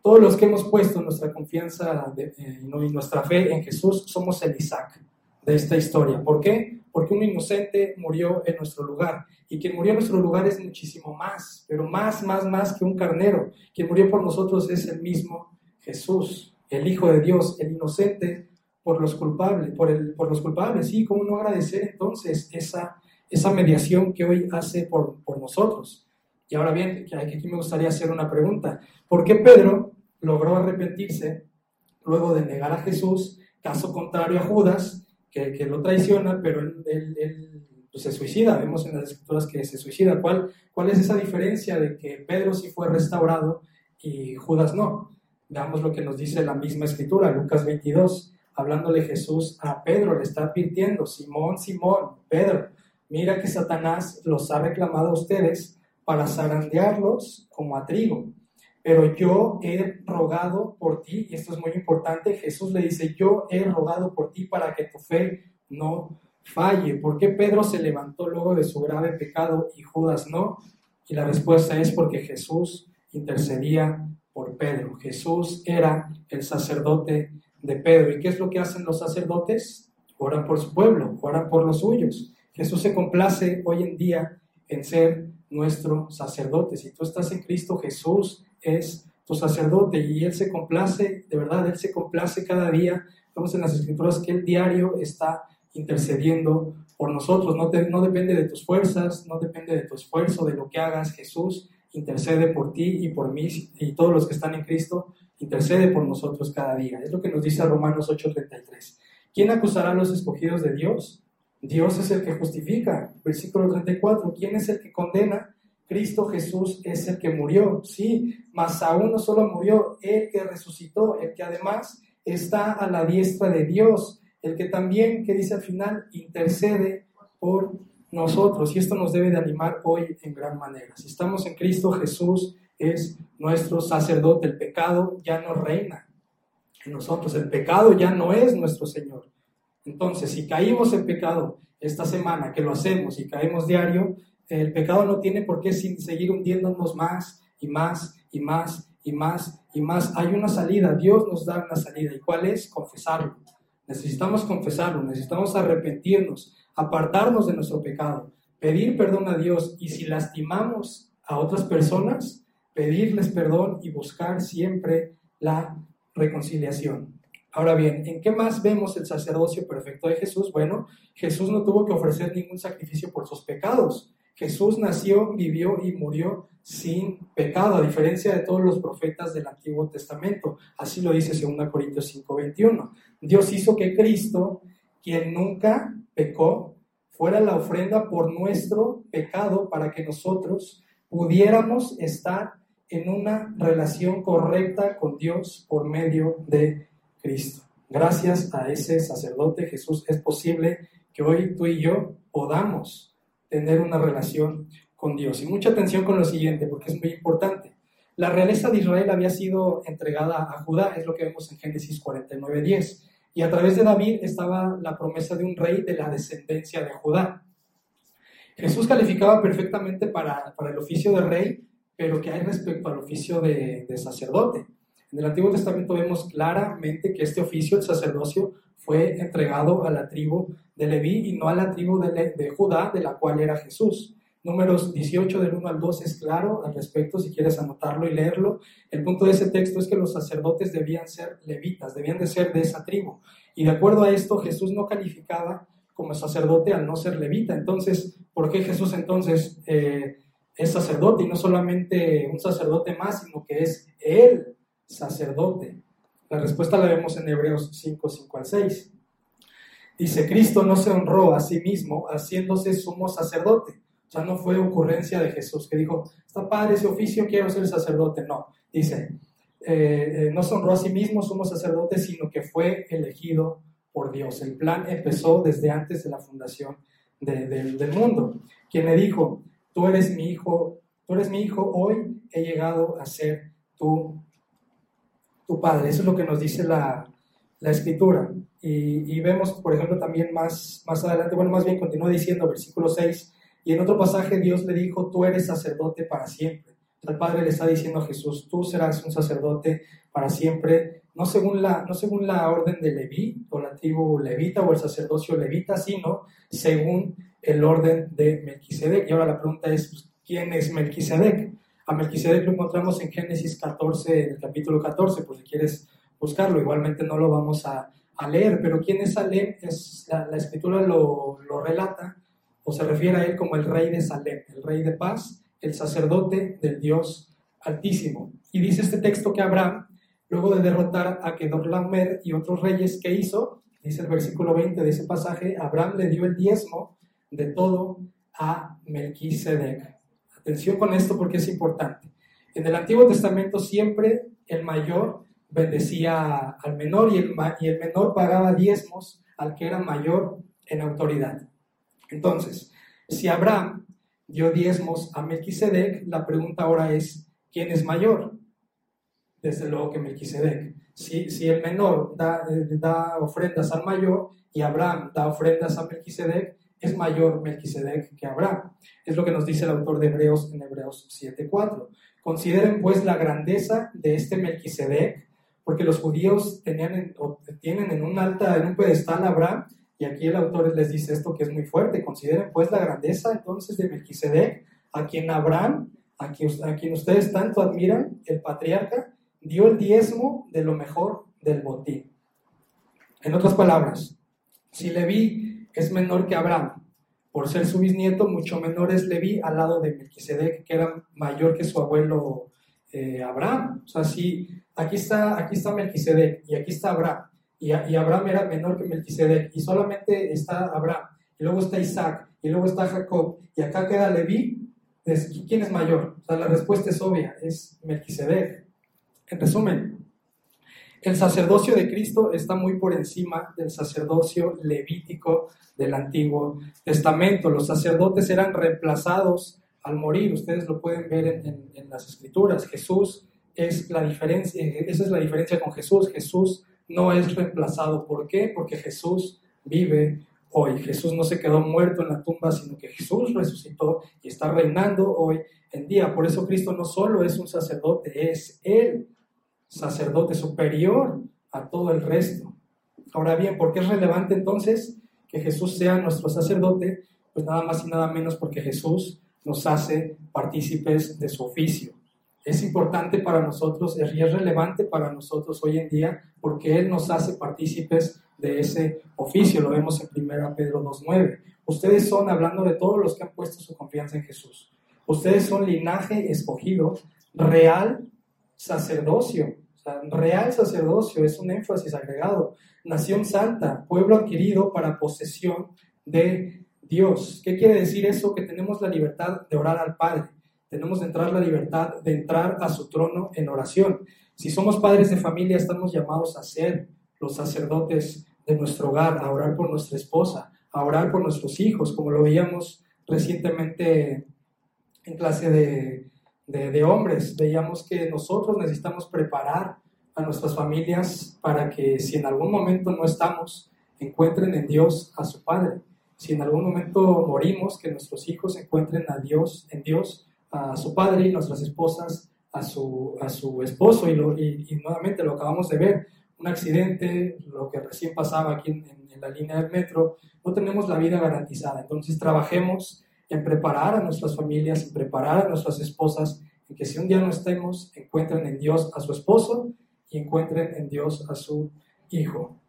Speaker 1: Todos los que hemos puesto nuestra confianza eh, y nuestra fe en Jesús somos el Isaac de esta historia. ¿Por qué? Porque un inocente murió en nuestro lugar. Y quien murió en nuestro lugar es muchísimo más, pero más, más, más que un carnero. Quien murió por nosotros es el mismo Jesús, el Hijo de Dios, el inocente por los culpables, por, el, por los culpables. Sí, ¿cómo no agradecer entonces esa, esa mediación que hoy hace por, por nosotros? Y ahora bien, aquí me gustaría hacer una pregunta. ¿Por qué Pedro logró arrepentirse luego de negar a Jesús, caso contrario a Judas, que, que lo traiciona, pero él, él, pues, se suicida? Vemos en las escrituras que se suicida. ¿Cuál, ¿Cuál es esa diferencia de que Pedro sí fue restaurado y Judas no? Veamos lo que nos dice la misma escritura, Lucas 22, hablándole Jesús a Pedro, le está advirtiendo, Simón, Simón, Pedro, mira que Satanás los ha reclamado a ustedes para zarandearlos como a trigo. Pero yo he rogado por ti, y esto es muy importante, Jesús le dice, yo he rogado por ti para que tu fe no falle. ¿Por qué Pedro se levantó luego de su grave pecado y Judas no? Y la respuesta es porque Jesús intercedía por Pedro. Jesús era el sacerdote de Pedro. ¿Y qué es lo que hacen los sacerdotes? Oran por su pueblo, oran por los suyos. Jesús se complace hoy en día en ser nuestro sacerdote. Si tú estás en Cristo, Jesús es tu sacerdote y Él se complace, de verdad, Él se complace cada día. Vemos en las escrituras que el diario está intercediendo por nosotros. No, no depende de tus fuerzas, no depende de tu esfuerzo, de lo que hagas. Jesús intercede por ti y por mí y todos los que están en Cristo, intercede por nosotros cada día. Es lo que nos dice Romanos 8:33. ¿Quién acusará a los escogidos de Dios? Dios es el que justifica. Versículo 34. ¿Quién es el que condena? Cristo Jesús es el que murió, sí, mas aún no solo murió, el que resucitó, el que además está a la diestra de Dios, el que también, que dice al final, intercede por nosotros. Y esto nos debe de animar hoy en gran manera. Si estamos en Cristo, Jesús es nuestro sacerdote. El pecado ya no reina en nosotros. El pecado ya no es nuestro Señor. Entonces, si caímos en pecado esta semana, que lo hacemos y caemos diario, el pecado no tiene por qué seguir hundiéndonos más y más y más y más y más. Hay una salida, Dios nos da una salida. ¿Y cuál es? Confesarlo. Necesitamos confesarlo, necesitamos arrepentirnos, apartarnos de nuestro pecado, pedir perdón a Dios y si lastimamos a otras personas, pedirles perdón y buscar siempre la reconciliación. Ahora bien, ¿en qué más vemos el sacerdocio perfecto de Jesús? Bueno, Jesús no tuvo que ofrecer ningún sacrificio por sus pecados. Jesús nació, vivió y murió sin pecado, a diferencia de todos los profetas del Antiguo Testamento. Así lo dice 2 Corintios 5:21. Dios hizo que Cristo, quien nunca pecó, fuera la ofrenda por nuestro pecado para que nosotros pudiéramos estar en una relación correcta con Dios por medio de Cristo. Gracias a ese sacerdote Jesús es posible que hoy tú y yo podamos tener una relación con Dios. Y mucha atención con lo siguiente, porque es muy importante. La realeza de Israel había sido entregada a Judá, es lo que vemos en Génesis 49:10. Y a través de David estaba la promesa de un rey de la descendencia de Judá. Jesús calificaba perfectamente para, para el oficio de rey, pero ¿qué hay respecto al oficio de sacerdote? En el Antiguo Testamento vemos claramente que este oficio, el sacerdocio, fue entregado a la tribu de Leví y no a la tribu de, Judá, de la cual era Jesús. Números 18 del 1 al 2 es claro al respecto, si quieres anotarlo y leerlo. El punto de ese texto es que los sacerdotes debían ser levitas, debían de ser de esa tribu. Y de acuerdo a esto, Jesús no calificaba como sacerdote al no ser levita. Entonces, ¿por qué Jesús entonces eh, es sacerdote y no solamente un sacerdote más, sino que es el sacerdote? La respuesta la vemos en Hebreos 5, 5 al 6. Dice, Cristo no se honró a sí mismo haciéndose sumo sacerdote. O sea, no fue ocurrencia de Jesús que dijo, está padre ese oficio, quiero ser sacerdote. No, dice, eh, eh, no se honró a sí mismo sumo sacerdote, sino que fue elegido por Dios. El plan empezó desde antes de la fundación del mundo. Quien le dijo, tú eres mi hijo, tú eres mi hijo, hoy he llegado a ser tu, tu padre. Eso es lo que nos dice la, la escritura. Y, vemos, por ejemplo, también más, más adelante, bueno, más bien continúa diciendo, versículo 6, y en otro pasaje Dios le dijo, tú eres sacerdote para siempre. El Padre le está diciendo a Jesús, tú serás un sacerdote para siempre, no según la, no según la orden de Leví o la tribu levita o el sacerdocio levita, sino según el orden de Melquisedec. Y ahora la pregunta es, pues, ¿quién es Melquisedec? A Melquisedec lo encontramos en Génesis 14, en el capítulo 14, por si quieres buscarlo. Igualmente no lo vamos a, leer, pero ¿quién es Salem? Es, la, escritura lo, lo, relata o se refiere a él como el rey de Salem, el rey de paz, el sacerdote del Dios Altísimo. Y dice este texto que Abraham, luego de derrotar a Kedorlaomer y otros reyes, ¿qué hizo? Dice el versículo 20 de ese pasaje, Abraham le dio el diezmo de todo a Melquisedec. Atención con esto porque es importante. En el Antiguo Testamento siempre el mayor bendecía al menor y el, menor pagaba diezmos al que era mayor en autoridad. Entonces, si Abraham dio diezmos a Melquisedec, la pregunta ahora es, ¿quién es mayor? Desde luego que Melquisedec. Si, si el menor da, da, ofrendas al mayor y Abraham da ofrendas a Melquisedec, es mayor Melquisedec que Abraham. Es lo que nos dice el autor de Hebreos en Hebreos 7.4. Consideren pues la grandeza de este Melquisedec porque los judíos tenían tienen en un alta, en un pedestal a Abraham, y aquí el autor les dice esto que es muy fuerte. Consideren pues la grandeza entonces de Melquisedec, a quien Abraham, a quien, a quien ustedes tanto admiran, el patriarca, dio el diezmo de lo mejor del botín. En otras palabras, si Leví es menor que Abraham, por ser su bisnieto, mucho menor es Leví al lado de Melquisedec, que era mayor que su abuelo eh, Abraham. O sea, si aquí está, aquí está Melquisedec y aquí está Abraham, y, Abraham era menor que Melquisedec, y solamente está Abraham, y luego está Isaac, y luego está Jacob, y acá queda Leví, ¿quién es mayor? O sea, la respuesta es obvia, es Melquisedec. En resumen, el sacerdocio de Cristo está muy por encima del sacerdocio levítico del Antiguo Testamento. Los sacerdotes eran reemplazados al morir. Ustedes lo pueden ver en, las escrituras. Jesús es la diferencia, esa es la diferencia con Jesús. Jesús no es reemplazado. ¿Por qué? Porque Jesús vive hoy. Jesús no se quedó muerto en la tumba, sino que Jesús resucitó y está reinando hoy en día. Por eso Cristo no solo es un sacerdote, es el sacerdote superior a todo el resto. Ahora bien, ¿por qué es relevante entonces que Jesús sea nuestro sacerdote? Pues nada más y nada menos porque Jesús nos hace partícipes de su oficio. Es importante para nosotros y es relevante para nosotros hoy en día porque Él nos hace partícipes de ese oficio. Lo vemos en 1 Pedro 2.9. Ustedes son, hablando de todos los que han puesto su confianza en Jesús, ustedes son linaje escogido, real sacerdocio. Real sacerdocio es un énfasis agregado. Nación santa, pueblo adquirido para posesión de Dios. ¿Qué quiere decir eso? Que tenemos la libertad de orar al Padre. Tenemos de entrar la libertad de entrar a su trono en oración. Si somos padres de familia, estamos llamados a ser los sacerdotes de nuestro hogar, a orar por nuestra esposa, a orar por nuestros hijos, como lo veíamos recientemente en clase de, de, hombres. Veíamos que nosotros necesitamos preparar a nuestras familias para que si en algún momento no estamos, encuentren en Dios a su Padre. Si en algún momento morimos, que nuestros hijos encuentren a Dios, en Dios, a su Padre y nuestras esposas a su, a su esposo. Y, lo, y, nuevamente lo acabamos de ver, un accidente, lo que recién pasaba aquí en, la línea del metro, no tenemos la vida garantizada. Entonces trabajemos en preparar a nuestras familias, en preparar a nuestras esposas, en que si un día no estemos, encuentren en Dios a su esposo y encuentren en Dios a su hijo.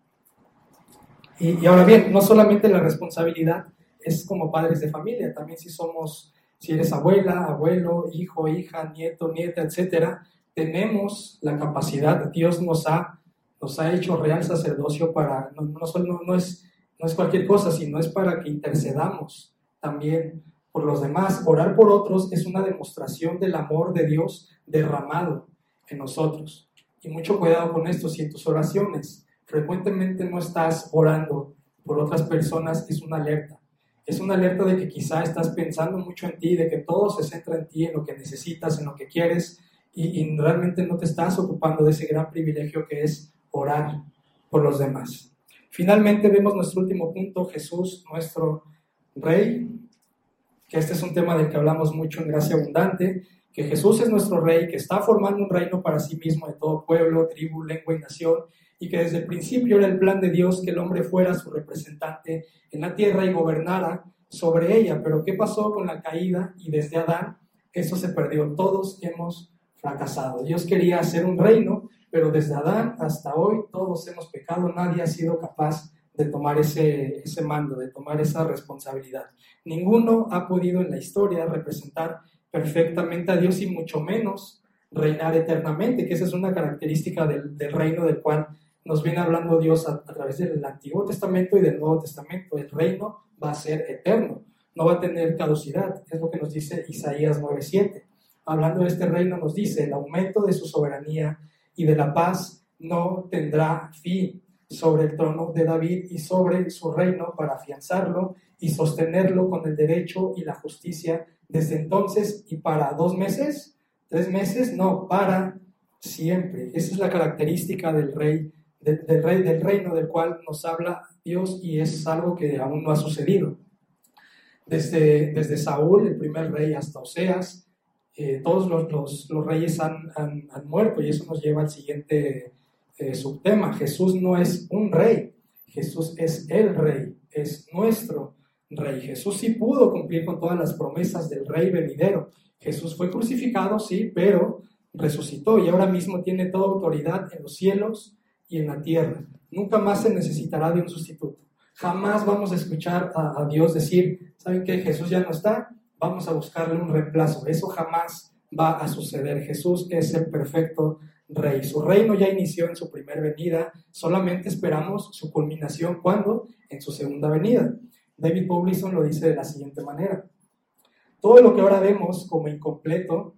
Speaker 1: Y, y ahora bien, no solamente la responsabilidad es como padres de familia, también si somos si eres abuela, abuelo, hijo, hija, nieto, nieta, etcétera, tenemos la capacidad, Dios nos ha, nos ha hecho real sacerdocio para, no, no, no, es, no es cualquier cosa, sino es para que intercedamos también por los demás. Orar por otros es una demostración del amor de Dios derramado en nosotros. Y mucho cuidado con esto, si en tus oraciones frecuentemente no estás orando por otras personas, es una alerta es una alerta de que quizá estás pensando mucho en ti, de que todo se centra en ti, en lo que necesitas, en lo que quieres, y, realmente no te estás ocupando de ese gran privilegio que es orar por los demás. Finalmente vemos nuestro último punto, Jesús, nuestro Rey, que este es un tema del que hablamos mucho en Gracia Abundante, que Jesús es nuestro Rey, que está formando un reino para sí mismo de todo pueblo, tribu, lengua y nación, y que desde el principio era el plan de Dios que el hombre fuera su representante en la tierra y gobernara sobre ella. Pero ¿qué pasó con la caída? Y desde Adán eso se perdió. Todos hemos fracasado. Dios quería hacer un reino, pero desde Adán hasta hoy todos hemos pecado. Nadie ha sido capaz de tomar ese, ese mando, de tomar esa responsabilidad. Ninguno ha podido en la historia representar perfectamente a Dios y mucho menos reinar eternamente, que esa es una característica del, del reino del cual nos viene hablando Dios a, través del Antiguo Testamento y del Nuevo Testamento. El reino va a ser eterno, no va a tener caducidad, es lo que nos dice Isaías 9:7. Hablando de este reino nos dice, el aumento de su soberanía y de la paz no tendrá fin sobre el trono de David y sobre su reino para afianzarlo y sostenerlo con el derecho y la justicia desde entonces y para dos meses, tres meses, no, para siempre. Esa es la característica del rey del, rey, del reino del cual nos habla Dios y es algo que aún no ha sucedido. Desde, desde Saúl, el primer rey, hasta Oseas, eh, todos los, los, reyes han, han, muerto y eso nos lleva al siguiente eh, subtema. Jesús no es un rey, Jesús es el rey, es nuestro rey. Jesús sí pudo cumplir con todas las promesas del rey venidero. Jesús fue crucificado, sí, pero resucitó y ahora mismo tiene toda autoridad en los cielos y en la tierra. Nunca más se necesitará de un sustituto. Jamás vamos a escuchar a, Dios decir, ¿saben qué? Jesús ya no está, vamos a buscarle un reemplazo. Eso jamás va a suceder. Jesús es el perfecto rey. Su reino ya inició en su primera venida, solamente esperamos su culminación cuando en su segunda venida. David Powlison lo dice de la siguiente manera. Todo lo que ahora vemos como incompleto,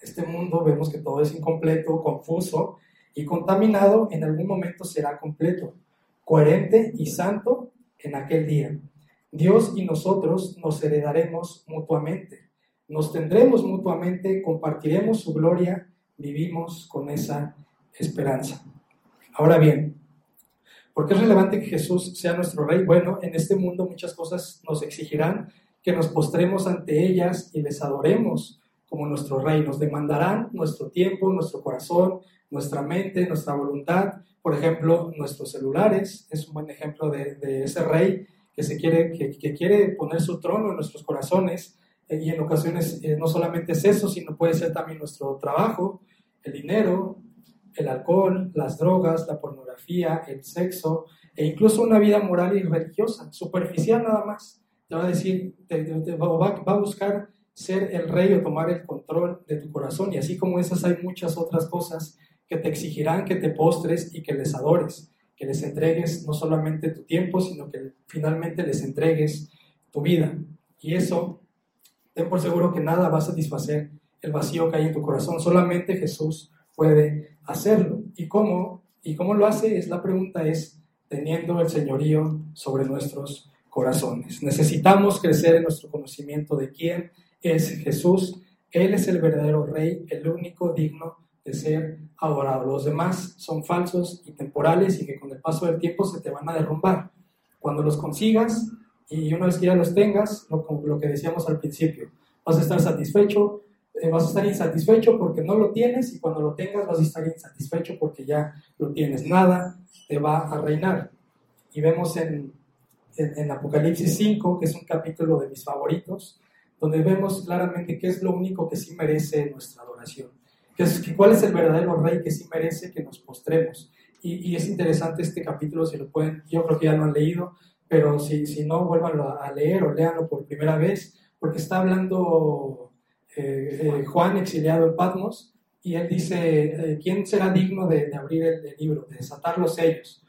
Speaker 1: este mundo vemos que todo es incompleto, confuso, y contaminado en algún momento será completo, coherente y santo en aquel día. Dios y nosotros nos heredaremos mutuamente, nos tendremos mutuamente, compartiremos su gloria, vivimos con esa esperanza. Ahora bien, ¿por qué es relevante que Jesús sea nuestro Rey? Bueno, en este mundo muchas cosas nos exigirán que nos postremos ante ellas y les adoremos como nuestro Rey. Nos demandarán nuestro tiempo, nuestro corazón, nuestra mente, nuestra voluntad. Por ejemplo, nuestros celulares es un buen ejemplo de, ese rey que, se quiere, que, quiere poner su trono en nuestros corazones. Eh, y en ocasiones eh, no solamente es eso, sino puede ser también nuestro trabajo, el dinero, el alcohol, las drogas, la pornografía, el sexo e incluso una vida moral y religiosa, superficial nada más. te va a decir, va, a buscar ser el rey o tomar el control de tu corazón. Y así como esas hay muchas otras cosas que te exigirán que te postres y que les adores, que les entregues no solamente tu tiempo, sino que finalmente les entregues tu vida. Y eso, ten por seguro que nada va a satisfacer el vacío que hay en tu corazón. Solamente Jesús puede hacerlo. ¿Y cómo? ¿Y cómo lo hace? Es la pregunta es teniendo el señorío sobre nuestros corazones. Necesitamos crecer en nuestro conocimiento de quién es Jesús. Él es el verdadero rey, el único digno de ser adorado. Los demás son falsos y temporales y que con el paso del tiempo se te van a derrumbar. Cuando los consigas y una vez que ya los tengas, lo, lo que decíamos al principio, vas a estar satisfecho, eh, vas a estar insatisfecho porque no lo tienes y cuando lo tengas vas a estar insatisfecho porque ya lo tienes. Nada te va a reinar. Y vemos en, en, Apocalipsis 5, que es un capítulo de mis favoritos, donde vemos claramente qué es lo único que sí merece nuestra adoración. Que es, que ¿Cuál es el verdadero rey que sí merece que nos postremos? Y, y, es interesante este capítulo, si lo pueden, yo creo que ya lo han leído, pero si, si no, vuélvanlo a leer o léanlo por primera vez, porque está hablando eh, eh, Juan exiliado en Patmos, y él dice, eh, ¿quién será digno de, abrir el, libro, de desatar los sellos?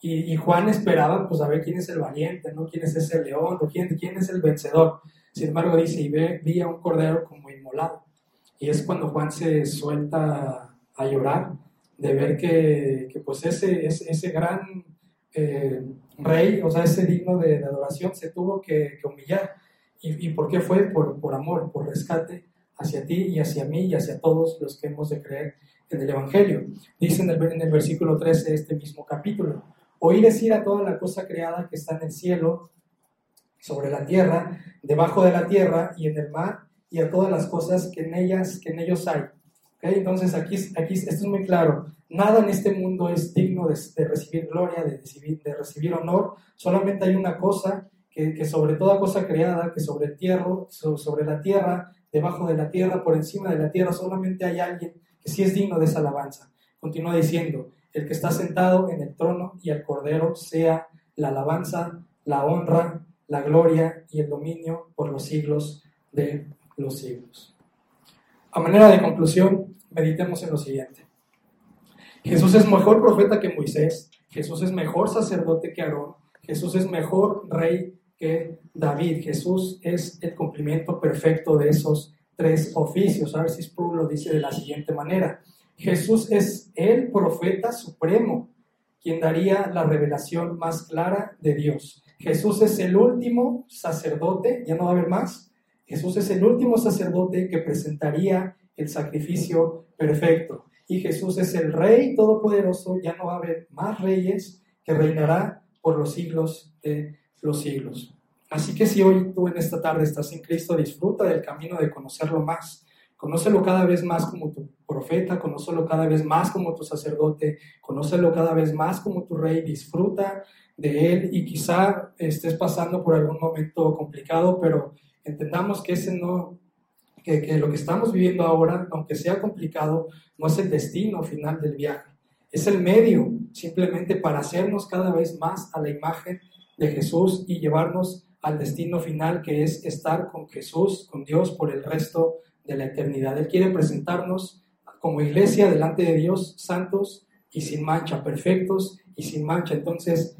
Speaker 1: Y, Juan esperaba pues a ver quién es el valiente, ¿no? ¿Quién es ese león? ¿O quién, quién es el vencedor? Sin embargo dice, y ve, vi a un cordero como inmolado. Y es cuando Juan se suelta a llorar de ver que, que pues ese, ese, ese gran rey, o sea, ese digno de, adoración se tuvo que, que humillar. ¿Y, ¿Y, por qué fue? Por, por amor, por rescate hacia ti y hacia mí y hacia todos los que hemos de creer en el Evangelio. Dice en el, en el versículo 13 de este mismo capítulo, oí decir a toda la cosa creada que está en el cielo, sobre la tierra, debajo de la tierra y en el mar, y a todas las cosas que en ellas, que en ellos hay. ¿Okay? Entonces aquí, aquí esto es muy claro. Nada en este mundo es digno de, de recibir gloria, de recibir, de recibir honor. Solamente hay una cosa que, sobre toda cosa creada, que sobre tierra, sobre la tierra debajo de la tierra, por encima de la tierra, solamente hay alguien que sí es digno de esa alabanza. Continúa diciendo, el que está sentado en el trono y al cordero sea la alabanza, la honra, la gloria y el dominio por los siglos de los siglos. A manera de conclusión, meditemos en lo siguiente. Jesús es mejor profeta que Moisés, Jesús es mejor sacerdote que Aarón, Jesús es mejor rey que David. Jesús es el cumplimiento perfecto de esos tres oficios. A ver si Sproul lo dice de la siguiente manera. Jesús es el profeta supremo, quien daría la revelación más clara de Dios. Jesús es el último sacerdote, ya no va a haber más. Jesús es el último sacerdote que presentaría el sacrificio perfecto. Y Jesús es el Rey Todopoderoso, ya no va a haber más reyes, que reinará por los siglos de los siglos. Así que si hoy tú en esta tarde estás en Cristo, disfruta del camino de conocerlo más. Conócelo cada vez más como tu profeta, conócelo cada vez más como tu sacerdote, conócelo cada vez más como tu rey, disfruta de él y quizá estés pasando por algún momento complicado, pero entendamos que ese no, que, que lo que estamos viviendo ahora, aunque sea complicado, no es el destino final del viaje, es el medio simplemente para hacernos cada vez más a la imagen de Jesús y llevarnos al destino final que es estar con Jesús, con Dios por el resto de la eternidad. Él quiere presentarnos como iglesia delante de Dios santos y sin mancha, perfectos y sin mancha. Entonces,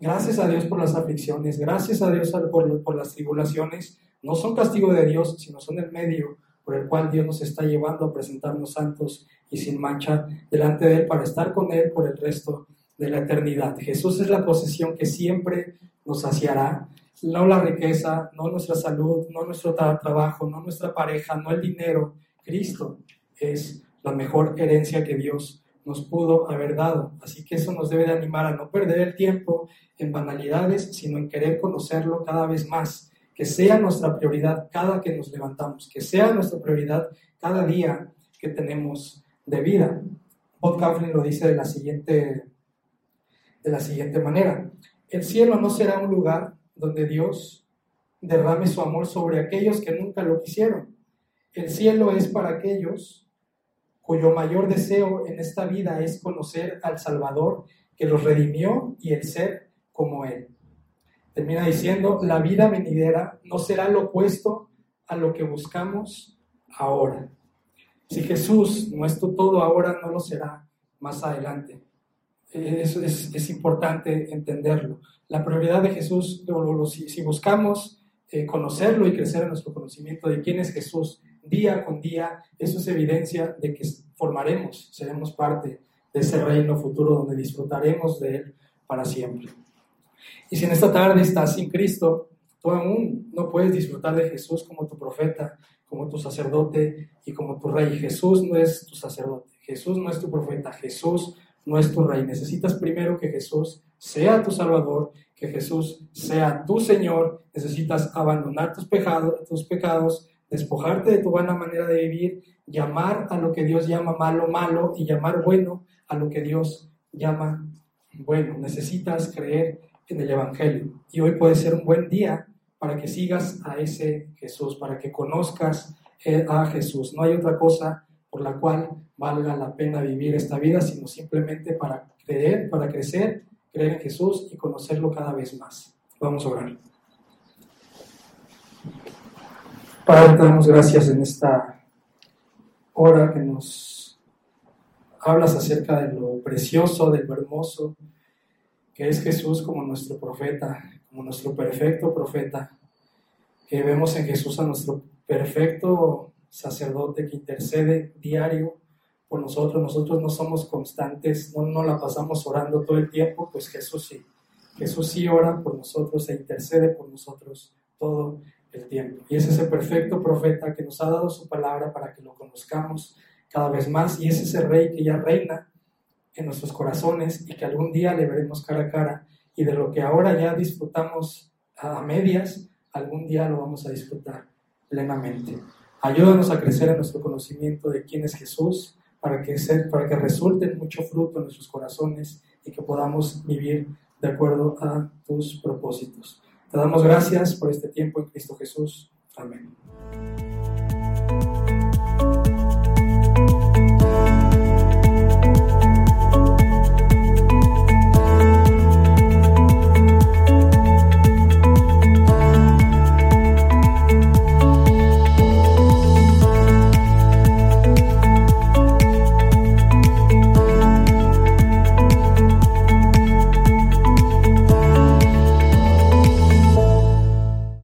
Speaker 1: gracias a Dios por las aflicciones, gracias a Dios por, las tribulaciones. No son castigo de Dios, sino son el medio por el cual Dios nos está llevando a presentarnos santos y sin mancha delante de Él para estar con Él por el resto de la eternidad. Jesús es la posesión que siempre nos saciará, no la riqueza, no nuestra salud, no nuestro trabajo, no nuestra pareja, no el dinero. Cristo es la mejor herencia que Dios nos pudo haber dado. Así que eso nos debe de animar a no perder el tiempo en banalidades, sino en querer conocerlo cada vez más. Que sea nuestra prioridad cada que nos levantamos, que sea nuestra prioridad cada día que tenemos de vida. Bob Kauflin lo dice de la siguiente de la siguiente manera. El cielo no será un lugar donde Dios derrame su amor sobre aquellos que nunca lo quisieron. El cielo es para aquellos cuyo mayor deseo en esta vida es conocer al Salvador que los redimió y el ser como Él. Termina diciendo, la vida venidera no será lo opuesto a lo que buscamos ahora. Si Jesús no es tu todo ahora, no lo será más adelante. Eso es, importante entenderlo. La prioridad de Jesús, si, buscamos eh, conocerlo y crecer en nuestro conocimiento de quién es Jesús día con día, eso es evidencia de que formaremos, seremos parte de ese reino futuro donde disfrutaremos de él para siempre. Y si en esta tarde estás sin Cristo, tú aún no puedes disfrutar de Jesús como tu profeta, como tu sacerdote y como tu rey. Jesús no es tu sacerdote, Jesús no es tu profeta, Jesús no es tu rey. Necesitas primero que Jesús sea tu Salvador, que Jesús sea tu Señor. Necesitas abandonar tus pecados, tus pecados, despojarte de tu buena manera de vivir, llamar a lo que Dios llama malo malo y llamar bueno a lo que Dios llama bueno. Necesitas creer en el Evangelio. Y hoy puede ser un buen día para que sigas a ese Jesús, para que conozcas eh, a Jesús. No hay otra cosa por la cual valga la pena vivir esta vida, sino simplemente para creer, para crecer, creer en Jesús y conocerlo cada vez más. Vamos a orar. Padre, te damos gracias en esta hora que nos hablas acerca de lo precioso, de lo hermoso, que es Jesús como nuestro profeta, como nuestro perfecto profeta, que vemos en Jesús a nuestro perfecto sacerdote que intercede diario por nosotros. Nosotros no somos constantes, no, no la pasamos orando todo el tiempo, pues Jesús sí. Jesús sí ora por nosotros e intercede por nosotros todo el tiempo. Y es ese perfecto profeta que nos ha dado su palabra para que lo conozcamos cada vez más. Y es ese rey que ya reina en nuestros corazones y que algún día le veremos cara a cara y de lo que ahora ya disfrutamos a medias, algún día lo vamos a disfrutar plenamente. Ayúdanos a crecer en nuestro conocimiento de quién es Jesús, para que, resulte mucho fruto en nuestros corazones y que podamos vivir de acuerdo a tus propósitos. Te damos gracias por este tiempo en Cristo Jesús. Amén.